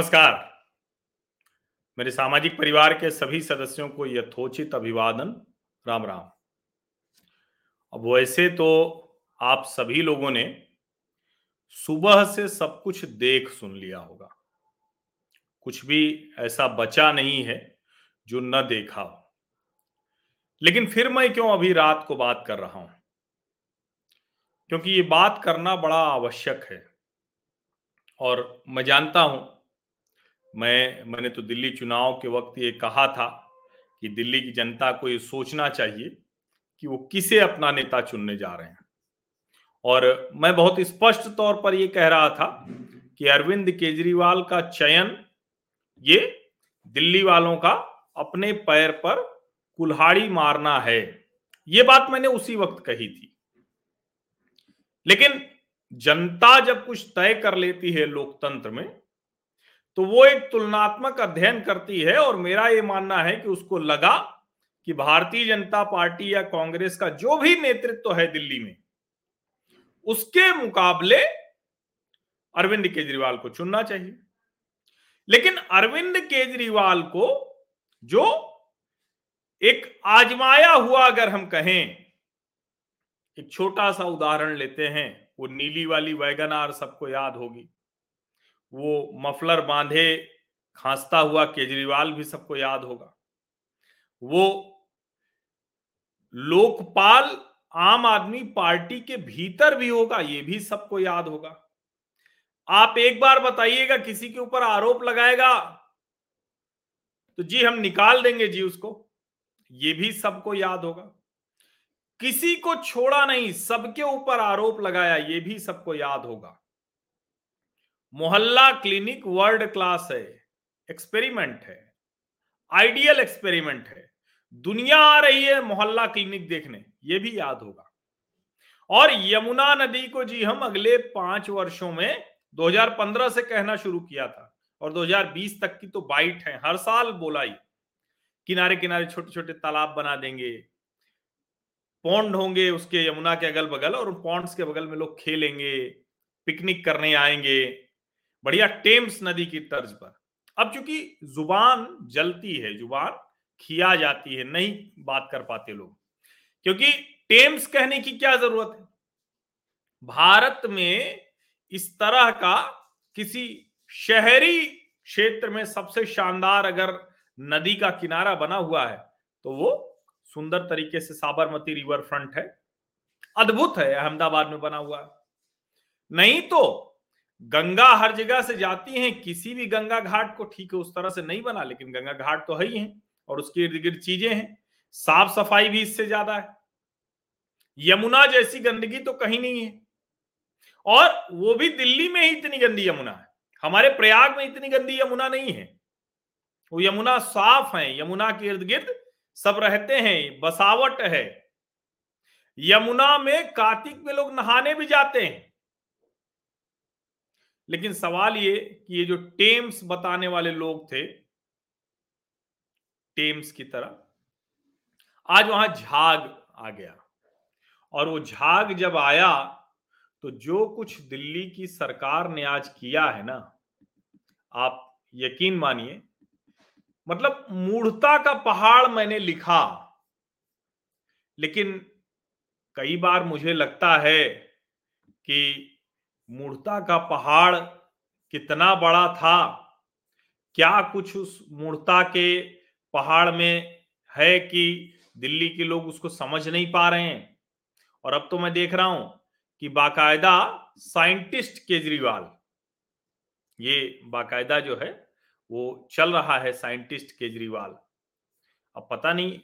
नमस्कार। मेरे सामाजिक परिवार के सभी सदस्यों को यथोचित अभिवादन। राम राम। अब वैसे तो आप सभी लोगों ने सुबह से सब कुछ देख सुन लिया होगा। कुछ भी ऐसा बचा नहीं है जो न देखा हो। लेकिन फिर मैं क्यों अभी रात को बात कर रहा हूँ? क्योंकि ये बात करना बड़ा आवश्यक है। और मैं जानता हूँ मैं, मैंने तो दिल्ली चुनाव के वक्त ये कहा था कि दिल्ली की जनता को ये सोचना चाहिए कि वो किसे अपना नेता चुनने जा रहे हैं। और मैं बहुत स्पष्ट तौर पर यह कह रहा था कि अरविंद केजरीवाल का चयन, ये दिल्ली वालों का अपने पैर पर कुल्हाड़ी मारना है, ये बात मैंने उसी वक्त कही थी। लेकिन जनता जब कुछ तय कर लेती है लोकतंत्र में तो वो एक तुलनात्मक अध्ययन करती है और मेरा ये मानना है कि उसको लगा कि भारतीय जनता पार्टी या कांग्रेस का जो भी नेतृत्व तो है दिल्ली में, उसके मुकाबले अरविंद केजरीवाल को चुनना चाहिए। लेकिन अरविंद केजरीवाल को जो एक आजमाया हुआ अगर हम कहें, एक छोटा सा उदाहरण लेते हैं, वो नीली वाली वैगन आर सबको याद होगी। वो मफलर बांधे, खांसता हुआ केजरीवाल भी सबको याद होगा। वो लोकपाल आम आदमी पार्टी के भीतर भी होगा, ये भी सबको याद होगा। आप एक बार बताइएगा, किसी के ऊपर आरोप लगाएगा तो जी हम निकाल देंगे जी उसको, ये भी सबको याद होगा। किसी को छोड़ा नहीं, सबके ऊपर आरोप लगाया, ये भी सबको याद होगा। मोहल्ला क्लिनिक वर्ल्ड क्लास है, एक्सपेरिमेंट है, आइडियल एक्सपेरिमेंट है। दुनिया आ रही है मोहल्ला क्लिनिक देखने, ये भी याद होगा। और यमुना नदी को जी हम अगले पाँच वर्षों में 2015 से कहना शुरू किया था और 2020 तक की तो बाइट है, हर साल बोला ही किनारे किनारे छोटे छोटे तालाब बना देंगे पौंड होंगे उसके यमुना के अगल बगल और उन पौंड्स के बगल में लोग खेलेंगे, पिकनिक करने आएँगे। बढ़िया टेम्स नदी की तर्ज पर। अब चूँकि ज़ुबान जलती है, ज़ुबान खिया जाती है, नहीं बात कर पाते लोग, क्योंकि टेम्स कहने की क्या ज़रूरत है? भारत में इस तरह का किसी शहरी क्षेत्र में सबसे शानदार अगर नदी का किनारा बना हुआ है तो वो सुंदर तरीके से साबरमती रिवर फ्रंट है। अद्भुत है, अहमदाबाद में बना हुआ नहीं तो गंगा हर जगह से जाती है, किसी भी गंगा घाट को ठीक है, उस तरह से नहीं बना, लेकिन गंगा घाट तो है ही है, और उसके इर्द गिर्द चीज़ें हैं। साफ़ सफ़ाई भी इससे ज़्यादा है। यमुना जैसी गंदगी तो कहीं नहीं है। और वो भी दिल्ली में ही इतनी गंदी यमुना है। हमारे प्रयाग में इतनी गंदी यमुना नहीं है। वो यमुना साफ़ है, यमुना के इर्द गिर्द सब रहते हैं, बसावट है। यमुना में कार्तिक में लोग नहाने भी जाते हैं। लेकिन सवाल ये कि ये जो टेम्स बताने वाले लोग थे, टेम्स की तरह, आज वहाँ झाग आ गया। और वो झाग जब आया तो जो कुछ दिल्ली की सरकार ने आज किया है ना, आप यकीन मानिए मतलब मूढ़ता का पहाड़ मैंने लिखा, लेकिन कई बार मुझे लगता है कि मूर्ता का पहाड़ कितना बड़ा था? क्या कुछ उस मूर्ता के पहाड़ में है कि दिल्ली के लोग उसको समझ नहीं पा रहे हैं? और अब तो मैं देख रहा हूँ कि बाकायदा साइंटिस्ट केजरीवाल, ये बाकायदा जो है, वो चल रहा है साइंटिस्ट केजरीवाल। अब पता नहीं,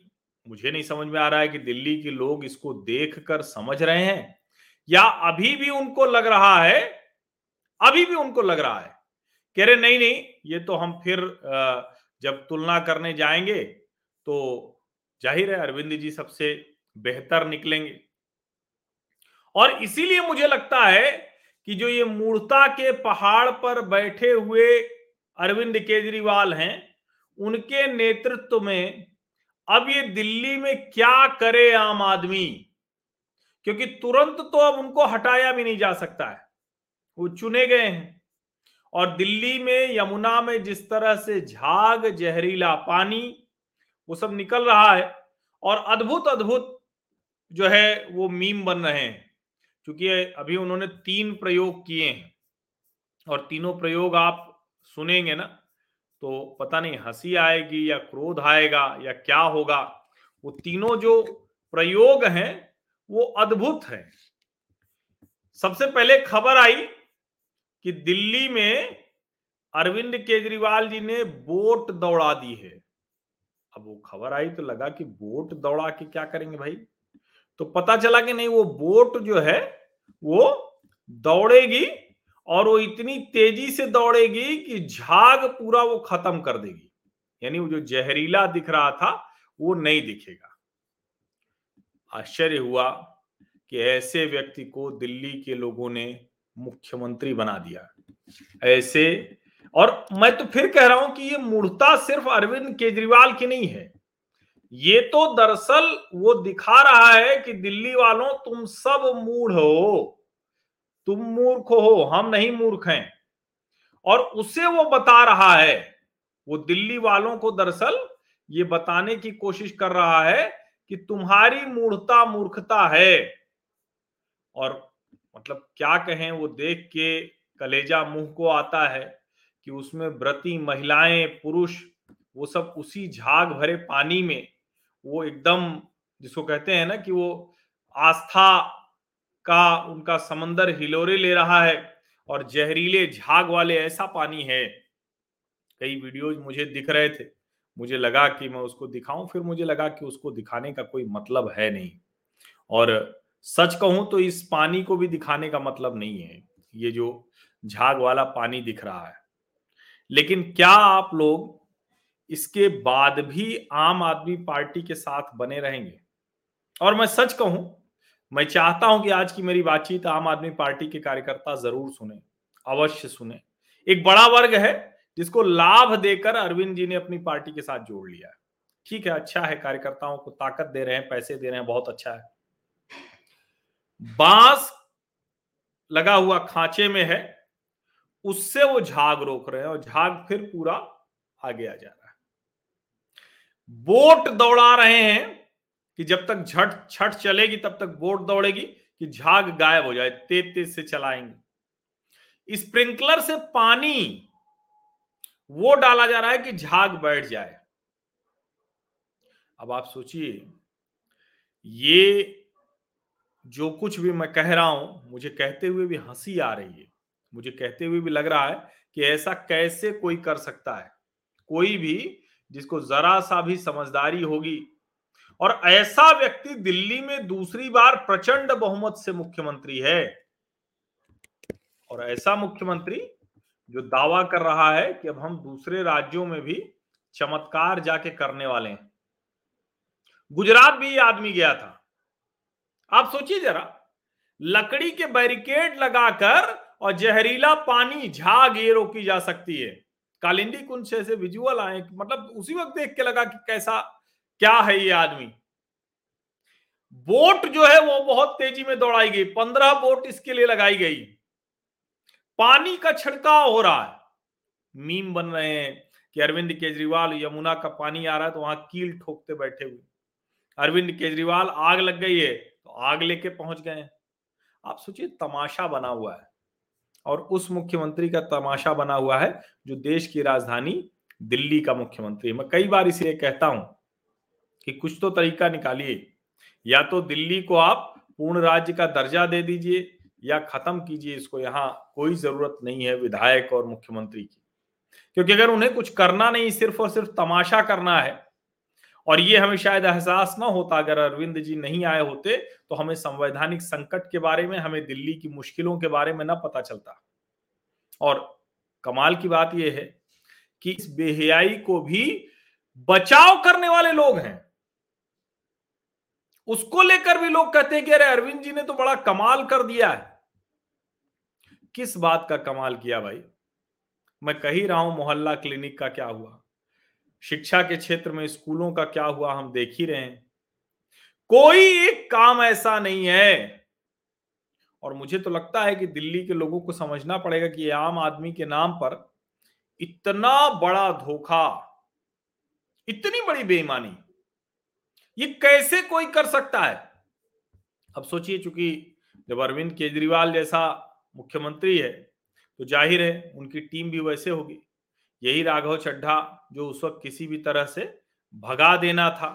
मुझे नहीं समझ में आ रहा है कि दिल्ली के लोग इसको देखकर समझ रहे हैं। या अभी भी उनको लग रहा है, अभी भी उनको लग रहा है। कह रहे, नहीं नहीं, ये तो हम फिर जब तुलना करने जाएँगे तो ज़ाहिर है अरविंद जी सबसे बेहतर निकलेंगे। और इसीलिए मुझे लगता है कि जो ये मूर्ता के पहाड़ पर बैठे हुए अरविंद केजरीवाल हैं, उनके नेतृत्व में अब ये दिल्ली में क्या करे आम आदमी? क्योंकि तुरंत तो अब उनको हटाया भी नहीं जा सकता है। वो चुने गए हैं। और दिल्ली में, यमुना में जिस तरह से झाग, जहरीला पानी, वो सब निकल रहा है। और अद्भुत अद्भुत जो है, वो मीम बन रहे हैं। क्योंकि अभी उन्होंने तीन प्रयोग किए हैं। और तीनों प्रयोग आप सुनेंगे ना तो पता नहीं हँसी आएगी या क्रोध आएगा या क्या होगा। वो तीनों जो प्रयोग हैं वो अद्भुत है। सबसे पहले खबर आई कि दिल्ली में अरविंद केजरीवाल जी ने बोट दौड़ा दी है। अब वो खबर आई तो लगा कि बोट दौड़ा के क्या करेंगे भाई? तो पता चला कि नहीं, वो बोट जो है, वो दौड़ेगी और वो इतनी तेज़ी से दौड़ेगी कि झाग पूरा वो खत्म कर देगी। यानी वो जो जहरीला दिख रहा था, वो नहीं दिखेगा। आश्चर्य हुआ कि ऐसे व्यक्ति को दिल्ली के लोगों ने मुख्यमंत्री बना दिया। ऐसे और मैं तो फिर कह रहा हूँ कि ये मूर्ता सिर्फ़ अरविंद केजरीवाल की नहीं है। ये तो दरअसल वो दिखा रहा है कि दिल्ली वालों, तुम सब मूढ़ हो। तुम मूर्ख हो, हम नहीं मूर्ख हैं। और उसे वो बता रहा है, वो दिल्ली वालों को दरअसल ये बताने की कोशिश कर रहा है कि तुम्हारी मूर्खता मूर्खता है। और मतलब क्या कहें वो देख के कलेजा मुँह को आता है कि उसमें व्रती महिलाएँ, पुरुष, वो सब उसी झाग भरे पानी में, वो एकदम जिसको कहते हैं ना कि वो आस्था का उनका समंदर हिलोरे ले रहा है और जहरीले झाग वाले ऐसा पानी है। कई वीडियोज़ मुझे दिख रहे थे। मुझे लगा कि मैं उसको दिखाऊँ, फिर मुझे लगा कि उसको दिखाने का कोई मतलब है नहीं। और सच कहूँ तो इस पानी को भी दिखाने का मतलब नहीं है। ये जो झाग वाला पानी दिख रहा है। लेकिन क्या आप लोग इसके बाद भी आम आदमी पार्टी के साथ बने रहेंगे? और मैं सच कहूँ, मैं चाहता हूँ कि आज की मेरी बातचीत आम आदमी पार्टी के कार्यकर्ता ज़रूर सुने, अवश्य सुने। एक बड़ा वर्ग है जिसको लाभ देकर अरविंद जी ने अपनी पार्टी के साथ जोड़ लिया है। ठीक है अच्छा है, कार्यकर्ताओं को ताकत दे रहे हैं, पैसे दे रहे हैं, बहुत अच्छा है। बाँस लगा हुआ खांचे में है, उससे वो झाग रोक रहे हैं और झाग फिर पूरा आगे आ जा रहा है। बोट दौड़ा रहे हैं कि जब तक झट छठ चलेगी, तब तक बोट दौड़ेगी कि झाग गायब हो जाए तेज तेज से चलाएँगे। स्प्रिंकलर से पानी वो डाला जा रहा है कि झाग बैठ जाए। अब आप सोचिए, ये जो कुछ भी मैं कह रहा हूँ, मुझे कहते हुए भी हँसी आ रही है। मुझे कहते हुए भी लग रहा है कि ऐसा कैसे कोई कर सकता है। कोई भी जिसको जरा सा भी समझदारी होगी। और ऐसा व्यक्ति दिल्ली में दूसरी बार प्रचंड बहुमत से मुख्यमंत्री है। और ऐसा मुख्यमंत्री जो दावा कर रहा है कि अब हम दूसरे राज्यों में भी चमत्कार जाके करने वाले हैं। गुजरात भी ये आदमी गया था। आप सोचिए जरा, लकड़ी के बैरिकेड लगाकर और जहरीला पानी झाग ये रोकी जा सकती है। कालिंदी कुंज से विजुअल आए मतलब उसी वक्त देख के लगा कि कैसा, क्या है ये आदमी। बोट जो है वो बहुत तेज़ी में दौड़ाई गई, पंद्रह बोट इसके लिए लगाई गई। पानी का छिड़काव हो रहा है। मीम बन रहे हैं कि अरविंद केजरीवाल, यमुना का पानी आ रहा है तो वहाँ कील ठोकते बैठे हुए। अरविंद केजरीवाल, आग लग गई है तो आग लेके पहुँच गए आप सोचिए, तमाशा बना हुआ है और उस मुख्यमंत्री का तमाशा बना हुआ है जो देश की राजधानी दिल्ली का मुख्यमंत्री मैं कई बार इसलिए कहता हूँ कि कुछ तो तरीका निकालिए। या तो दिल्ली को आप पूर्ण राज्य का दर्जा दे दीजिए या खत्म कीजिए इसको, यहाँ कोई ज़रूरत नहीं है विधायक और मुख्यमंत्री की। क्योंकि अगर उन्हें कुछ करना नहीं, सिर्फ़ और सिर्फ़ तमाशा करना है, और ये हमें शायद एहसास ना होता, अगर अरविंद जी नहीं आए होते तो हमें संवैधानिक संकट के बारे में, हमें दिल्ली की मुश्किलों के बारे में ना पता चलता। और कमाल की बात यह है कि इस बेहयाई को भी बचाव करने वाले लोग हैं। उसको लेकर भी लोग कहते हैं कि अरे अरविंद जी ने तो बड़ा कमाल कर दिया है। किस बात का कमाल किया भाई? मैं कह रहा हूँ, मोहल्ला क्लिनिक का क्या हुआ? शिक्षा के क्षेत्र में, स्कूलों का क्या हुआ, हम देख ही रहे हैं। कोई एक काम ऐसा नहीं है। और मुझे तो लगता है कि दिल्ली के लोगों को समझना पड़ेगा कि आम आदमी के नाम पर इतना बड़ा धोखा, इतनी बड़ी बेईमानी ये कैसे कोई कर सकता है? अब सोचिए, चूँकि जब अरविंद केजरीवाल जैसा मुख्यमंत्री है तो ज़ाहिर है उनकी टीम भी वैसे होगी। यही राघव चड्ढा जो उस वक्त किसी भी तरह से भगा देना था।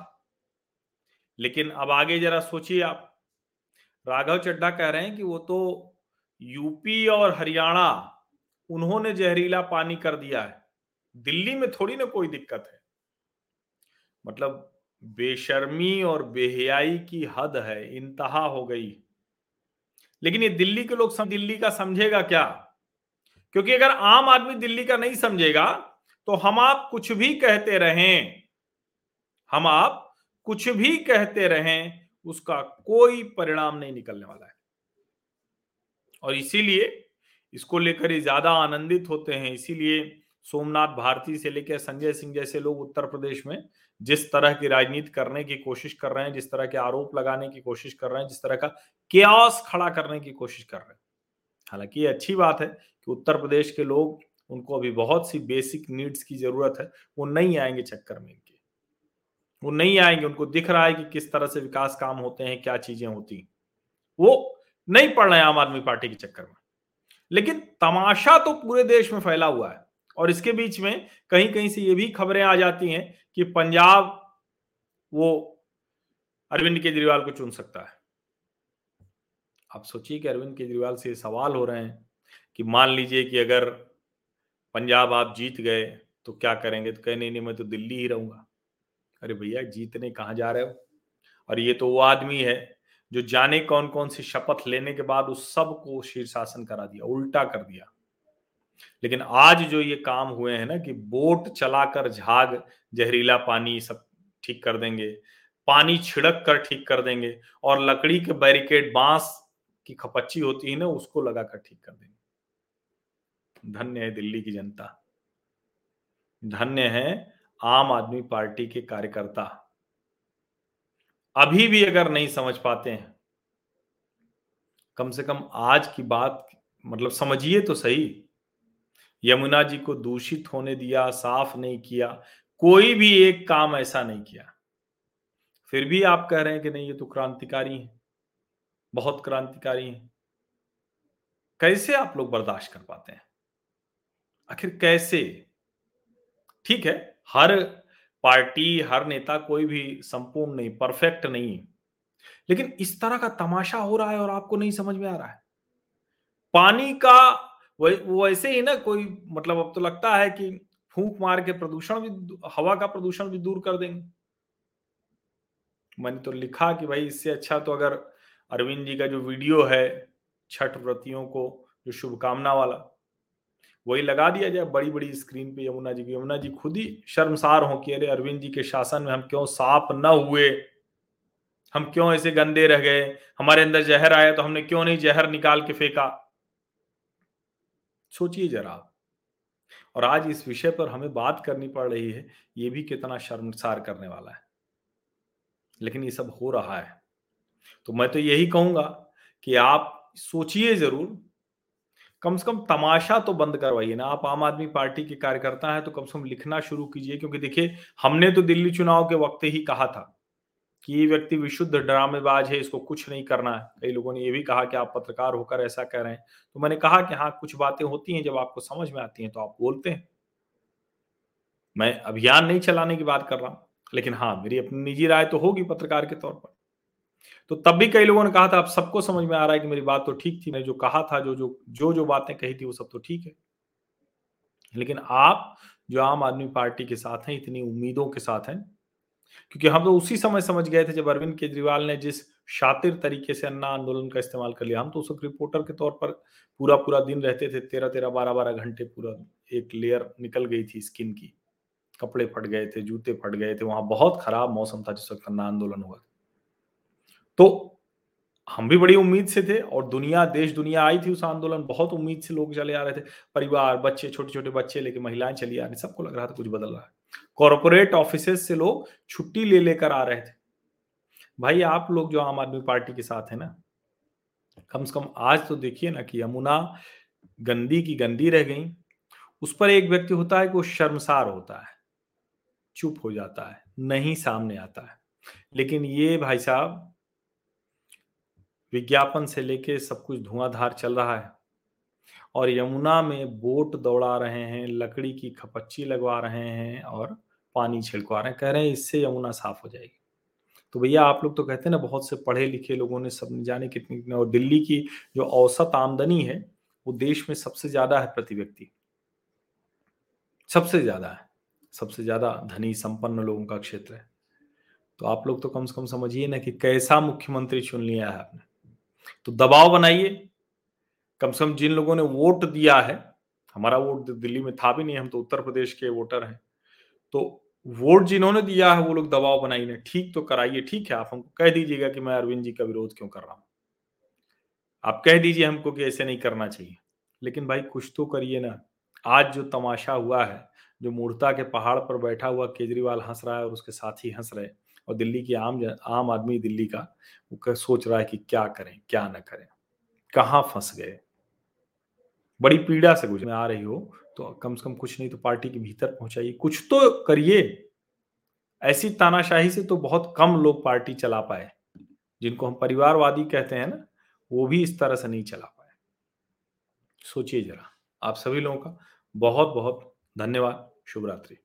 लेकिन अब आगे जरा सोचिए आप। राघव चड्ढा कह रहे हैं कि वो तो यूपी और हरियाणा उन्होंने जहरीला पानी कर दिया है। दिल्ली में थोड़ी ना कोई दिक्कत है। मतलब बेशर्मी और बेहयाई की हद है इंतहा हो गई। लेकिन ये दिल्ली के लोग सम, दिल्ली का समझेगा क्या? क्योंकि अगर आम आदमी दिल्ली का नहीं समझेगा तो हम आप कुछ भी कहते रहें हम आप कुछ भी कहते रहें उसका कोई परिणाम नहीं निकलने वाला है। और इसीलिए इसको लेकर ज़्यादा आनंदित होते हैं। इसीलिए सोमनाथ भारती से लेकर संजय सिंह जैसे लोग उत्तर प्रदेश में जिस तरह की राजनीति करने की कोशिश कर रहे हैं, जिस तरह के आरोप लगाने की कोशिश कर रहे हैं, जिस तरह का क्यास खड़ा करने की कोशिश कर रहे हैं। हालाँकि ये अच्छी बात है कि उत्तर प्रदेश के लोग, उनको अभी बहुत सी बेसिक नीड्स की ज़रूरत है, वो नहीं आएँगे चक्कर में इनके। वो नहीं आएँगे, उनको दिख रहा है कि किस तरह से विकास काम होते हैं, क्या चीज़ें होती वो नहीं पड़ रहे हैं आम आदमी पार्टी के चक्कर में। लेकिन तमाशा तो पूरे देश में फैला हुआ है। और इसके बीच में कहीं कहीं से ये भी खबरें आ जाती हैं कि पंजाब वो अरविंद केजरीवाल को चुन सकता है। आप सोचिए कि अरविंद केजरीवाल से सवाल हो रहे हैं कि मान लीजिए कि अगर पंजाब आप जीत गए तो क्या करेंगे? तो कह, नहीं नहीं, मैं तो दिल्ली ही रहूँगा। अरे भैया, जीतने कहा जा रहे हो? और ये तो वो आदमी है जो जाने कौन कौन सी शपथ लेने के बाद उस सबको शीर्षासन करा दिया, उल्टा कर दिया। लेकिन आज जो ये काम हुए हैं ना कि बोट चलाकर झाग, जहरीला पानी सब ठीक कर देंगे, पानी छिड़क कर ठीक कर देंगे और लकड़ी के बैरिकेड बाँस की खपच्ची होती है ना, उसको लगाकर ठीक कर देंगे। धन्य है दिल्ली की जनता। धन्य है आम आदमी पार्टी के कार्यकर्ता। अभी भी अगर नहीं समझ पाते हैं, कम से कम आज की बात मतलब समझिए तो सही। यमुना जी को दूषित होने दिया, साफ़ नहीं किया, कोई भी एक काम ऐसा नहीं किया। फिर भी आप कह रहे हैं कि नहीं, ये तो क्रांतिकारी है। बहुत क्रांतिकारी है। कैसे आप लोग बर्दाश्त कर पाते हैं? आखिर कैसे? ठीक है, हर पार्टी, हर नेता कोई भी संपूर्ण नहीं, परफेक्ट नहीं लेकिन इस तरह का तमाशा हो रहा है और आपको नहीं समझ में आ रहा है। पानी का वैसे ही ना कोई मतलब अब तो लगता है कि फूंक मार के प्रदूषण भी हवा का प्रदूषण भी दूर कर देंगे। मैंने तो लिखा कि भाई इससे अच्छा तो अगर अरविंद जी का जो वीडियो है, छठ व्रतियों को, जो शुभकामना वाला, वही लगा दिया जाए बड़ी बड़ी स्क्रीन पे यमुना जी की। यमुना जी खुद ही शर्मसार हो कि अरे अरविंद जी के शासन में हम क्यों साफ़ न हुए? हम क्यों ऐसे गंदे रह गए? हमारे अंदर जहर आया तो हमने क्यों नहीं जहर निकाल के फेंका? सोचिए जरा। और आज इस विषय पर हमें बात करनी पड़ रही है, ये भी कितना शर्मसार करने वाला है। लेकिन ये सब हो रहा है। तो मैं तो यही कहूँगा कि आप सोचिए ज़रूर। कम से कम तमाशा तो बंद करवाइए ना। आप आम आदमी पार्टी के कार्यकर्ता हैं तो कम से कम लिखना शुरू कीजिए, क्योंकि देखिए, हमने तो दिल्ली चुनाव के वक्त ही कहा था। कि ये व्यक्ति विशुद्ध ड्रामेबाज है, इसको कुछ नहीं करना है। कई लोगों ने ये भी कहा कि आप पत्रकार होकर ऐसा कह रहे हैं। तो मैंने कहा कि हाँ कुछ बातें होती हैं, जब आपको समझ में आती हैं तो आप बोलते हैं। मैं अभियान नहीं चलाने की बात कर रहा हूँ, लेकिन हाँ मेरी अपनी निजी राय तो होगी पत्रकार के तौर पर। तो तब भी कई लोगों ने कहा था आप सबको समझ में आ रहा है कि मेरी बात तो ठीक थी, मैंने जो कहा था, जो जो जो जो बातें कही थी, वो सब तो ठीक है। लेकिन आप जो आम आदमी पार्टी के साथ हैं, इतनी उम्मीदों के साथ हैं क्योंकि हम तो उसी समय समझ गए थे जब अरविंद केजरीवाल ने जिस शातिर तरीके से अन्ना आंदोलन का इस्तेमाल कर लिया, हम तो उस वक्त रिपोर्टर के तौर पर पूरा पूरा दिन रहते थे तेरह तेरह बारह बारह घंटे पूरा एक लेयर निकल गई थी स्किन की। कपड़े फट गए थे, जूते फट गए थे, वहाँ बहुत खराब मौसम था जिस वक्त अन्ना आंदोलन हुआ। तो हम भी बड़ी उम्मीद से थे और दुनिया, देश, दुनिया आई थी उस आंदोलन, बहुत उम्मीद से लोग चले आ रहे थे। परिवार, बच्चे छोटे छोटे बच्चे लेके महिलाएँ चली आ रही, सबको लग रहा था कुछ बदल रहा है। कॉरपोरेट ऑफ़िस से लोग छुट्टी ले लेकर आ रहे थे। भाई, आप लोग जो आम आदमी पार्टी के साथ है ना, कम से कम आज तो देखिए ना कि यमुना गंदी की गंदी रह गई। उस पर एक व्यक्ति होता है कि वो शर्मसार होता है, चुप हो जाता है, नहीं सामने आता है। लेकिन ये भाई साहब, विज्ञापन से लेके सब कुछ धुआंधार चल रहा है। और यमुना में बोट दौड़ा रहे हैं, लकड़ी की खपच्ची लगवा रहे हैं और पानी छिड़कवा रहे हैं, कह रहे हैं इससे यमुना साफ़ हो जाएगी। तो भैया आप लोग तो कहते हैं ना, बहुत से पढ़े लिखे लोगों ने सब जाने कितनी, और दिल्ली की जो औसत आमदनी है, वो देश में सबसे ज़्यादा है प्रति व्यक्ति। सबसे ज़्यादा है, सबसे ज़्यादा धनी संपन्न लोगों का क्षेत्र है। तो आप लोग तो कम से कम समझिए ना कि कैसा मुख्यमंत्री चुन लिया है आपने। तो दबाव बनाइए कम से कम जिन लोगों ने वोट दिया है, हमारा वोट दिल्ली में था भी नहीं, हम तो उत्तर प्रदेश के वोटर हैं। तो वोट जिन्होंने दिया है, वो लोग दबाव बनाइए ठीक तो कराइए, ठीक है, आप हमको कह दीजिएगा कि मैं अरविंद जी का विरोध क्यों कर रहा हूँ? आप कह दीजिए हमको कि ऐसे नहीं करना चाहिए। लेकिन भाई, कुछ तो करिए ना। आज जो तमाशा हुआ है, जो मूर्ता के पहाड़ पर बैठा हुआ केजरीवाल हंस रहा है और उसके साथी हंस रहे और दिल्ली की आम आम आदमी दिल्ली का, वो सोच रहा है कि क्या करें, क्या ना करें। कहाँ फंस गए? बड़ी पीड़ा से गुजर आ रही हो तो कम से कम कुछ नहीं तो पार्टी के भीतर पहुंचाइए। कुछ तो करिए। ऐसी तानाशाही से तो बहुत कम लोग पार्टी चला पाए। जिनको हम परिवारवादी कहते हैं ना, वो भी इस तरह से नहीं चला पाए। सोचिए जरा, आप सभी लोगों का बहुत बहुत धन्यवाद। शुभ रात्रि